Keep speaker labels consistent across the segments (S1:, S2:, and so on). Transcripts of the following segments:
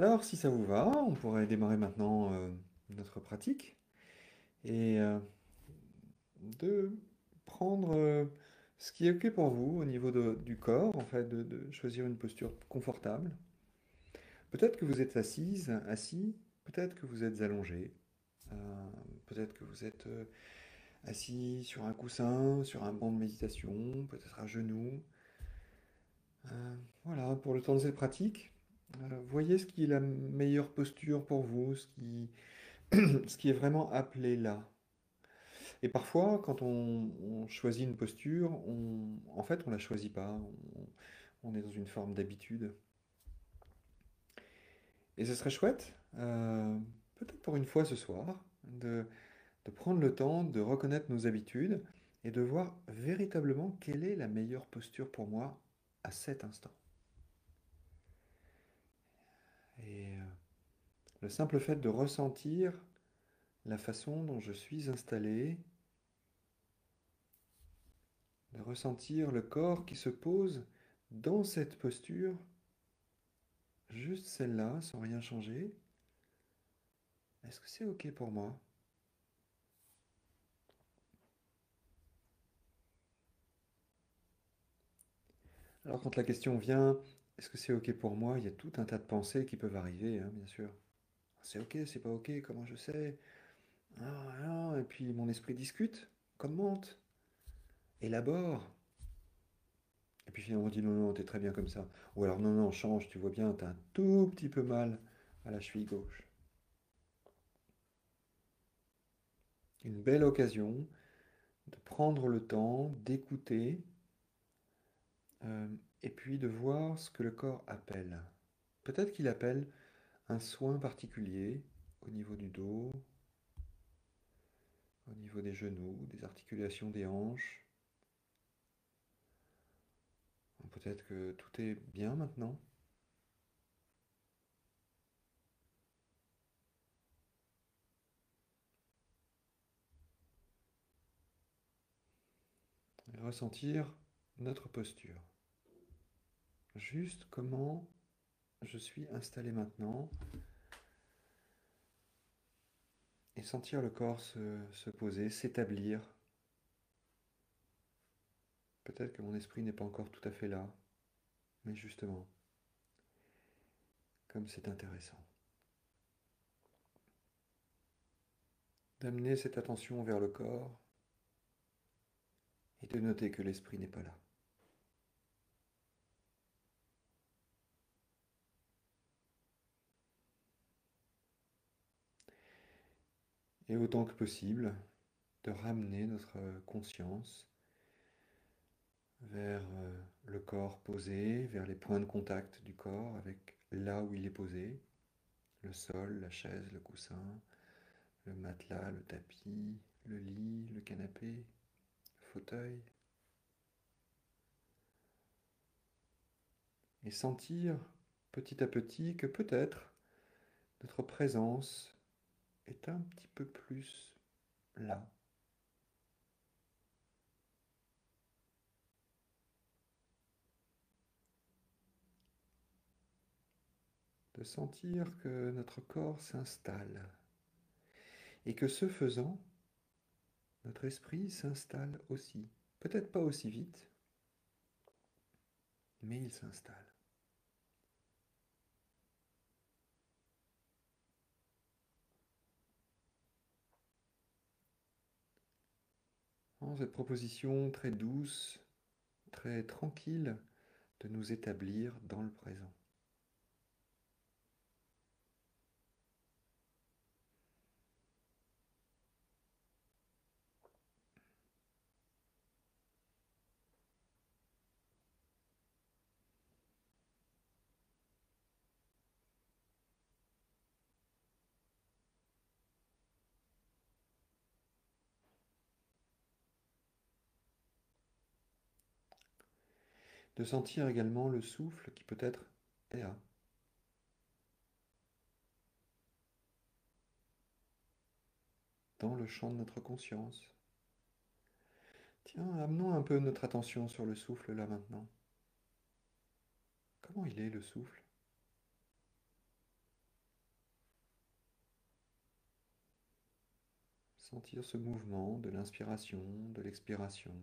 S1: Alors, si ça vous va, on pourrait démarrer maintenant euh, notre pratique et euh, de prendre euh, ce qui est OK pour vous au niveau du corps, en fait, de, choisir une posture confortable. Peut-être que vous êtes assise, assis, peut-être que vous êtes allongé, peut-être que vous êtes assis sur un coussin, sur un banc de méditation, peut-être à genoux. Voilà, pour le temps de cette pratique, euh, voyez ce qui est la meilleure posture pour vous, ce qui, est vraiment appelé là. Et parfois, quand on, choisit une posture, en fait, on la choisit pas. On, est dans une forme d'habitude. Et ce serait chouette, euh, peut-être pour une fois ce soir, de prendre le temps de reconnaître nos habitudes et de voir véritablement quelle est la meilleure posture pour moi à cet instant. Et euh, le simple fait de ressentir la façon dont je suis installé, de ressentir le corps qui se pose dans cette posture, juste celle-là, sans rien changer, est-ce que c'est OK pour moi? Alors quand la question vient, est-ce que c'est OK pour moi? Il y a tout un tas de pensées qui peuvent arriver, hein, bien sûr. C'est OK, c'est pas OK, comment je sais? Ah, ah, et puis mon esprit discute, commente, élabore. Et puis finalement on dit non, non, t'es très bien comme ça. Ou alors non, non, change, tu vois bien, t'as un tout petit peu mal à la cheville gauche. Une belle occasion de prendre le temps d'écouter euh, et puis de voir ce que le corps appelle. Peut-être qu'il appelle un soin particulier au niveau du dos, au niveau des genoux, des articulations des hanches. Peut-être que tout est bien maintenant. Ressentir notre posture. Juste comment je suis installé maintenant et sentir le corps se, se poser, s'établir. Peut-être que mon esprit n'est pas encore tout à fait là, mais justement, comme c'est intéressant. D'amener cette attention vers le corps et de noter que l'esprit n'est pas là. Et autant que possible, de ramener notre conscience vers euh, le corps posé, vers les points de contact du corps avec là où il est posé, le sol, la chaise, le coussin, le matelas, le tapis, le lit, le canapé, le fauteuil. Et sentir petit à petit que peut-être notre présence est un petit peu plus là. De sentir que notre corps s'installe et que ce faisant, notre esprit s'installe aussi. Peut-être pas aussi vite, mais il s'installe. Cette proposition très douce, très tranquille de nous établir dans le présent. de sentir également le souffle qui peut être là. dans le champ de notre conscience. Tiens, amenons un peu notre attention sur le souffle là maintenant. Comment il est le souffle? Sentir ce mouvement de l'inspiration, de l'expiration,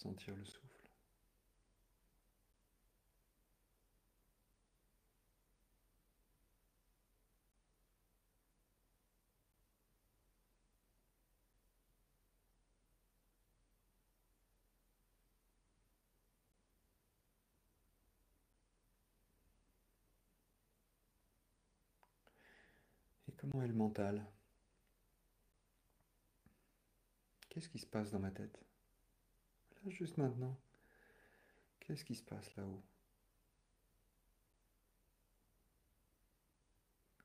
S1: Sentir le souffle. Comment est le mental? Qu'est-ce qui se passe dans ma tête? Juste maintenant. Qu'est-ce qui se passe là-haut?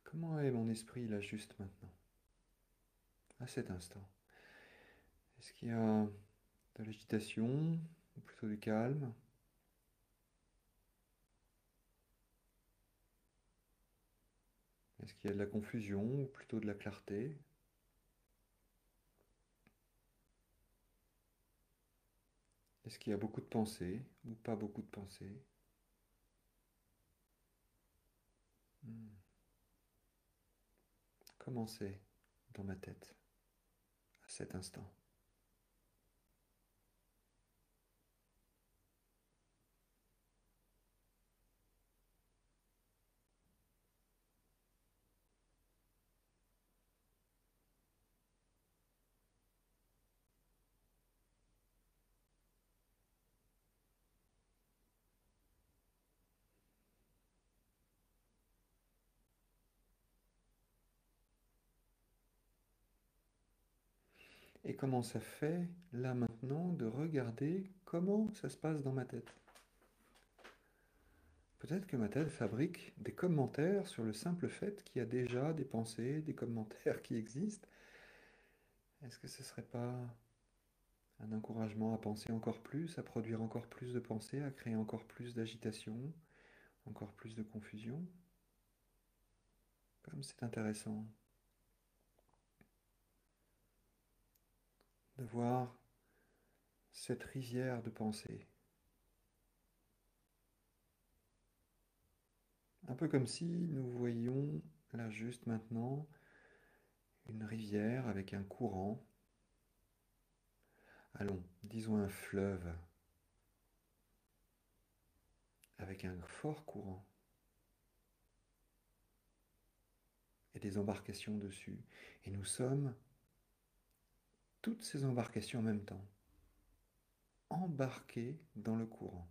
S1: Comment est mon esprit là juste maintenant? À cet instant. Est-ce qu'il y a de l'agitation ou plutôt du calme? Est-ce qu'il y a de la confusion ou plutôt de la clarté? Est-ce qu'il y a beaucoup de pensées ou pas beaucoup de pensées? Hmm. Comment c'est dans ma tête à cet instant? Et comment ça fait, là maintenant, de regarder comment ça se passe dans ma tête? Peut-être que ma tête fabrique des commentaires sur le simple fait qu'il y a déjà des pensées, des commentaires qui existent. Est-ce que ce ne serait pas un encouragement à penser encore plus, à produire encore plus de pensées, à créer encore plus d'agitation, encore plus de confusion? Comme c'est intéressant. De voir cette rivière de pensée. Un peu comme si nous voyions là juste maintenant une rivière avec un courant. Allons, disons un fleuve avec un fort courant et des embarcations dessus. Et nous sommes toutes ces embarcations en même temps, embarquées dans le courant.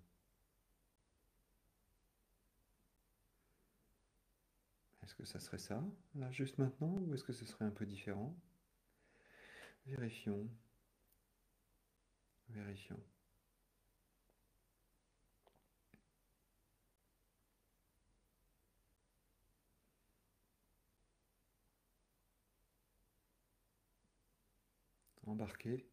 S1: Est-ce que ça serait ça, là, juste maintenant, ou est-ce que ce serait un peu différent? Vérifions. Vérifions. Embarqué.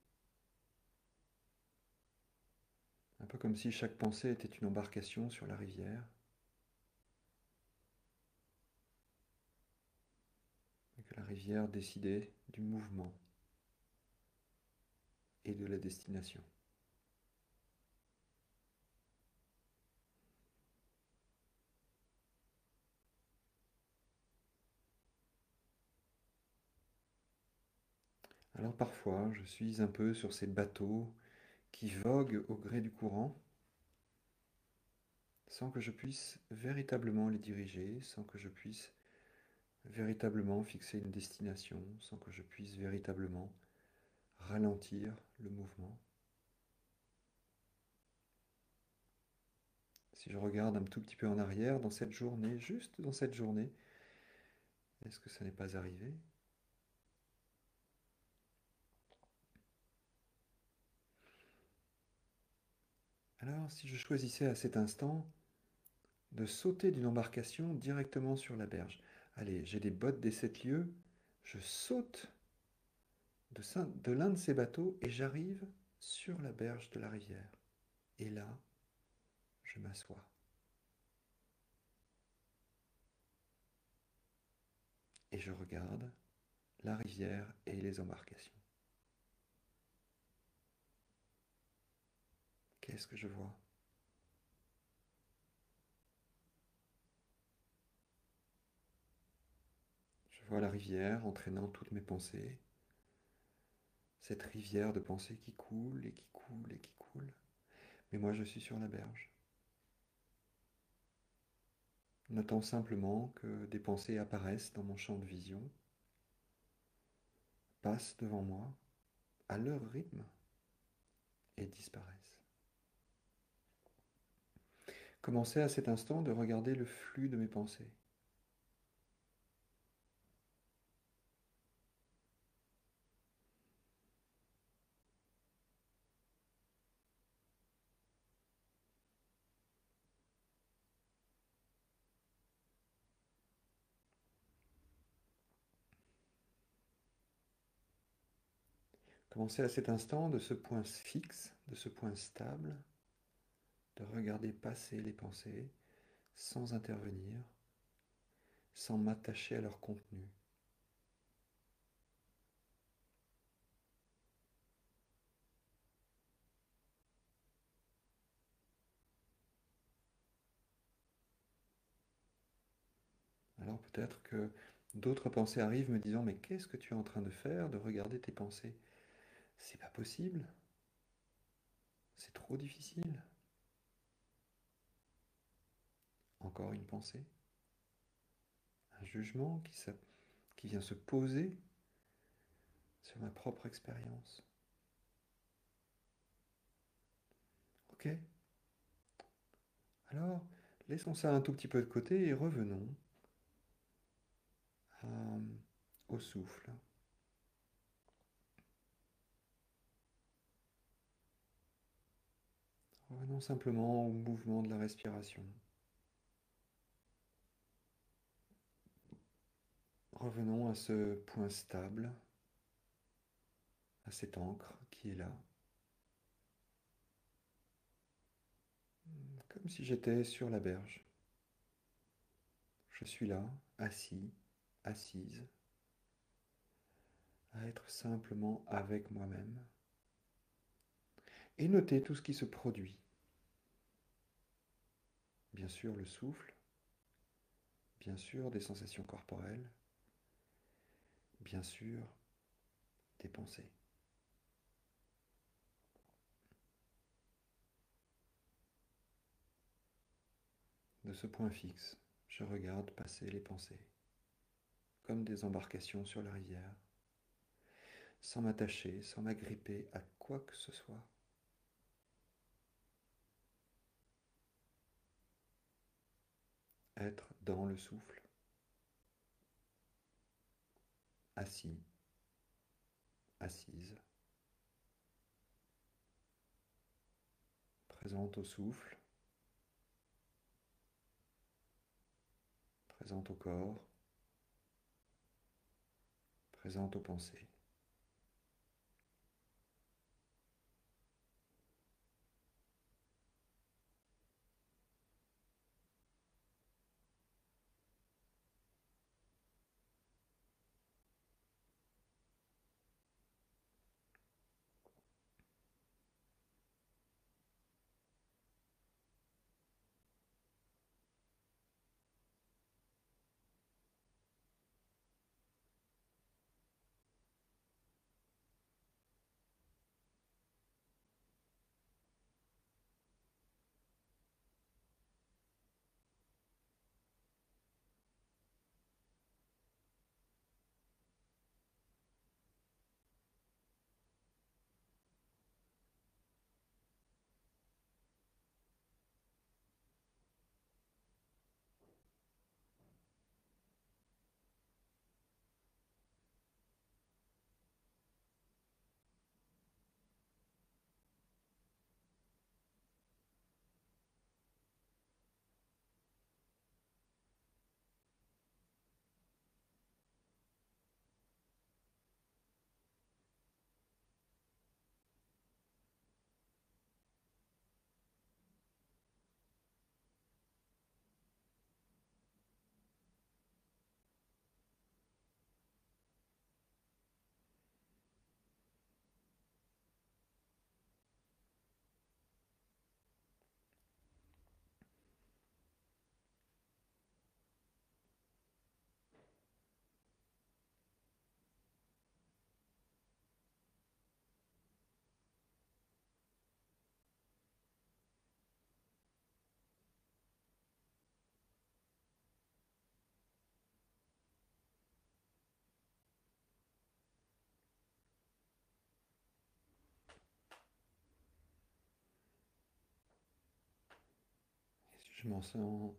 S1: Un peu comme si chaque pensée était une embarcation sur la rivière. Et que la rivière décidait du mouvement et de la destination. Alors parfois, je suis un peu sur ces bateaux qui voguent au gré du courant, sans que je puisse véritablement les diriger, sans que je puisse véritablement fixer une destination, sans que je puisse véritablement ralentir le mouvement. Si je regarde un tout petit peu en arrière dans cette journée, juste dans cette journée, est-ce que ça n'est pas arrivé? Alors, si je choisissais à cet instant de sauter d'une embarcation directement sur la berge, allez, j'ai des bottes des sept lieux, je saute de, de l'un de ces bateaux et j'arrive sur la berge de la rivière. Et là, je m'assois. Et je regarde la rivière et les embarcations. Qu'est-ce que je vois Je vois la rivière entraînant toutes mes pensées. Cette rivière de pensées qui coule et qui coule et qui coule. Mais moi je suis sur la berge. Notant simplement que des pensées apparaissent dans mon champ de vision, passent devant moi à leur rythme et disparaissent. Commencez à cet instant de regarder le flux de mes pensées. Commencez à cet instant de ce point fixe, de ce point stable, de regarder passer les pensées sans intervenir, sans m'attacher à leur contenu. Alors peut-être que d'autres pensées arrivent me disant mais qu'est-ce que tu es en train de faire de regarder tes pensées? C'est pas possible. C'est trop difficile. Encore une pensée. Un jugement qui, vient se poser sur ma propre expérience. Ok? Alors, laissons ça un tout petit peu de côté et revenons euh, au souffle. Revenons simplement au mouvement de la respiration. Revenons à ce point stable, à cette encre qui est là. Comme si j'étais sur la berge. Je suis là, assis, assise, à être simplement avec moi-même et noter tout ce qui se produit. Bien sûr le souffle, bien sûr des sensations corporelles, bien sûr des pensées. De ce point fixe, je regarde passer les pensées, comme des embarcations sur la rivière, sans m'attacher, sans m'agripper à quoi que ce soit. être dans le souffle, assis, assise, présente au souffle, présente au corps, présente aux pensées.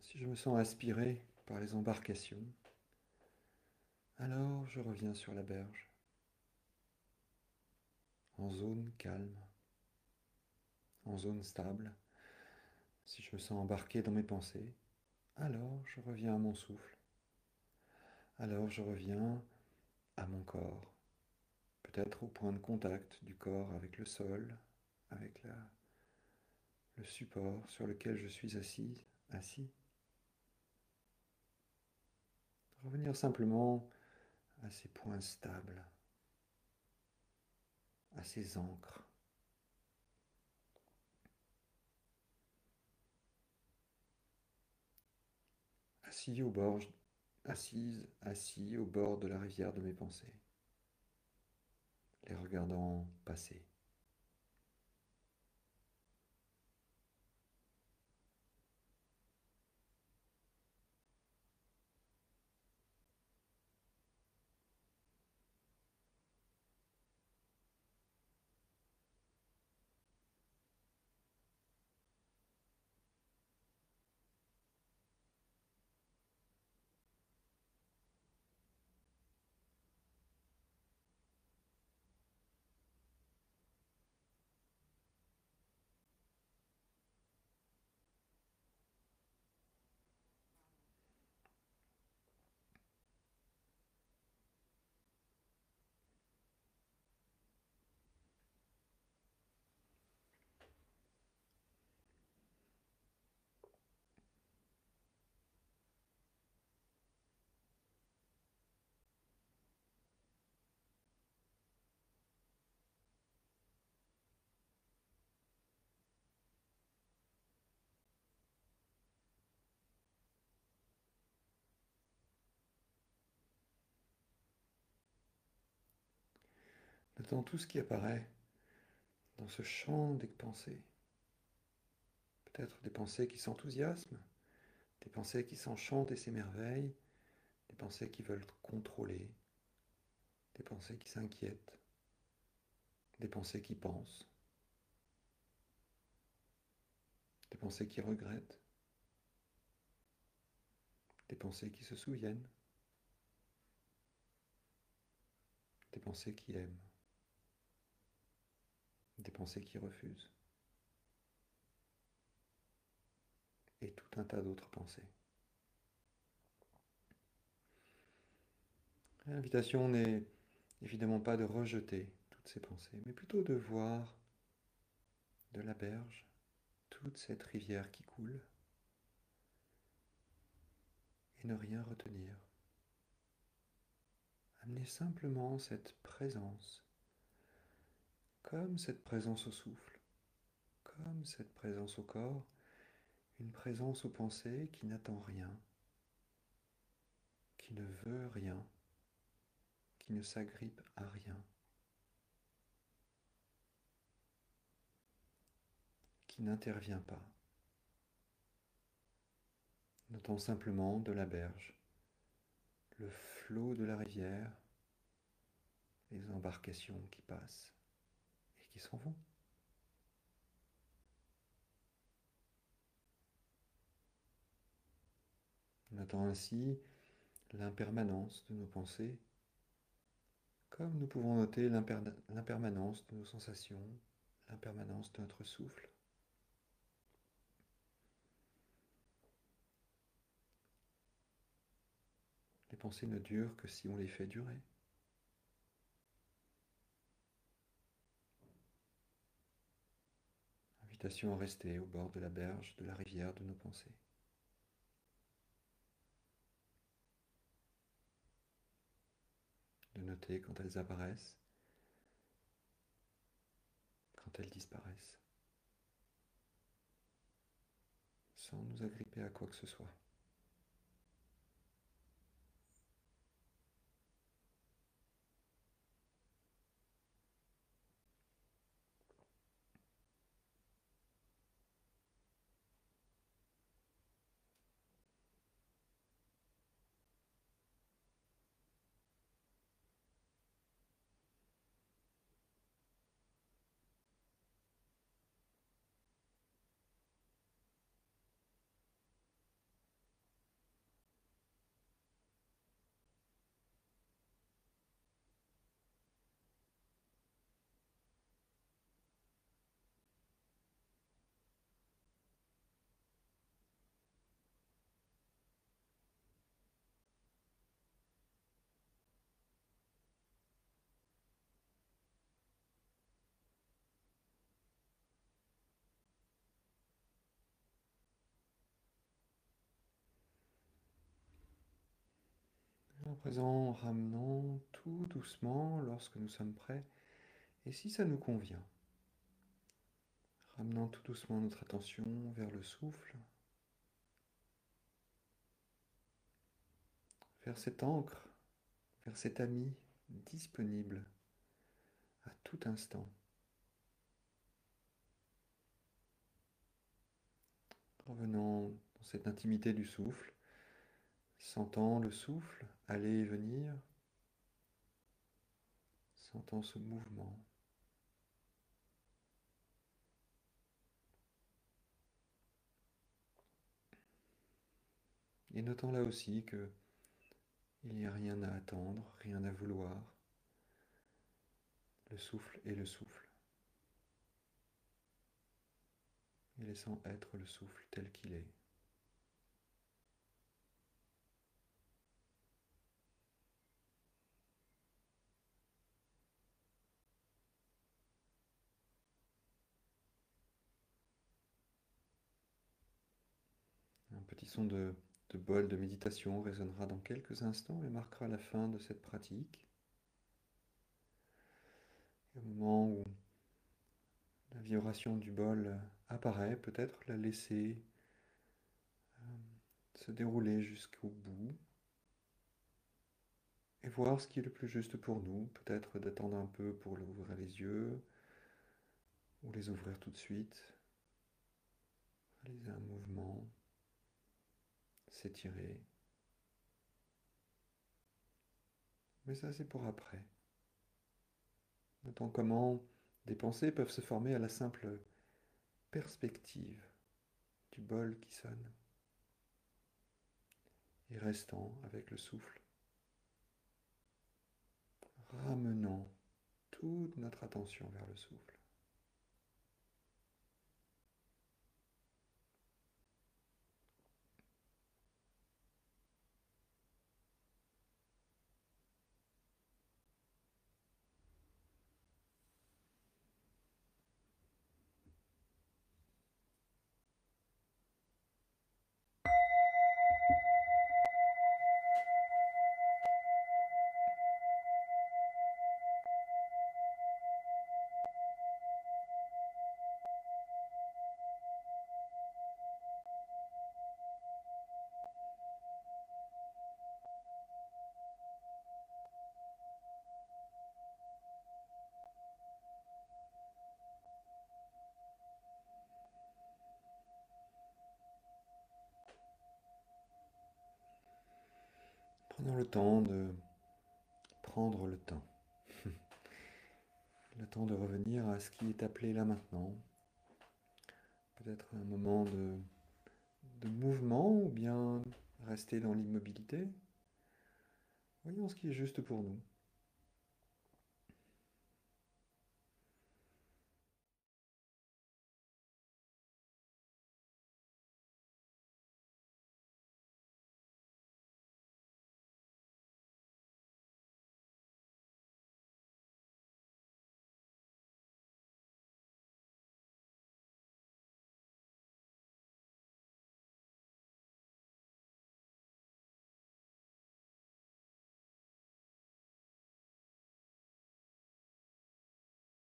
S1: Si je me sens aspiré par les embarcations, alors je reviens sur la berge, en zone calme, en zone stable. Si je me sens embarqué dans mes pensées, alors je reviens à mon souffle. Alors je reviens à mon corps, peut-être au point de contact du corps avec le sol, avec le support sur lequel je suis assis, assis. Revenir simplement à ces points stables, à ces encres. Assis au bord, assise, assis au bord de la rivière de mes pensées, les regardant passer. Notant tout ce qui apparaît dans ce champ des pensées. Peut-être des pensées qui s'enthousiasment, des pensées qui s'enchantent et s'émerveillent, des pensées qui veulent contrôler, des pensées qui s'inquiètent, des pensées qui pensent, des pensées qui regrettent, des pensées qui se souviennent, des pensées qui aiment des pensées qui refusent, et tout un tas d'autres pensées. L'invitation n'est évidemment pas de rejeter toutes ces pensées, mais plutôt de voir de la berge toute cette rivière qui coule et ne rien retenir. Amener simplement cette présence comme cette présence au souffle, comme cette présence au corps, une présence aux pensées qui n'attend rien, qui ne veut rien, qui ne s'agrippe à rien, qui n'intervient pas, notant simplement de la berge, le flot de la rivière, les embarcations qui passent s'en vont. On attend ainsi l'impermanence de nos pensées, comme nous pouvons noter l'impermanence de nos sensations, l'impermanence de notre souffle. Les pensées ne durent que si on les fait durer. À rester au bord de la berge de la rivière de nos pensées. De noter quand elles apparaissent, quand elles disparaissent, sans nous agripper à quoi que ce soit. À présent, ramenons tout doucement lorsque nous sommes prêts et si ça nous convient. Ramenant tout doucement notre attention vers le souffle, vers cette encre, vers cet ami disponible à tout instant. Revenant dans cette intimité du souffle, sentant le souffle aller et venir, sentant ce mouvement. Et notant là aussi que il n'y a rien à attendre, rien à vouloir. Le souffle est le souffle. Et laissant être le souffle tel qu'il est. Un petit son de bol de méditation résonnera dans quelques instants et marquera la fin de cette pratique. au moment où la vibration du bol apparaît, peut-être la laisser euh, se dérouler jusqu'au bout et voir ce qui est le plus juste pour nous. Peut-être d'attendre un peu pour ouvrir les yeux ou les ouvrir tout de suite. Un mouvement s'étirer. Mais ça, c'est pour après. Notons comment des pensées peuvent se former à la simple perspective du bol qui sonne et restant avec le souffle, ramenant toute notre attention vers le souffle. Le temps de prendre le temps. le temps de revenir à ce qui est appelé là maintenant. Peut-être un moment de, de mouvement ou bien rester dans l'immobilité. Voyons ce qui est juste pour nous.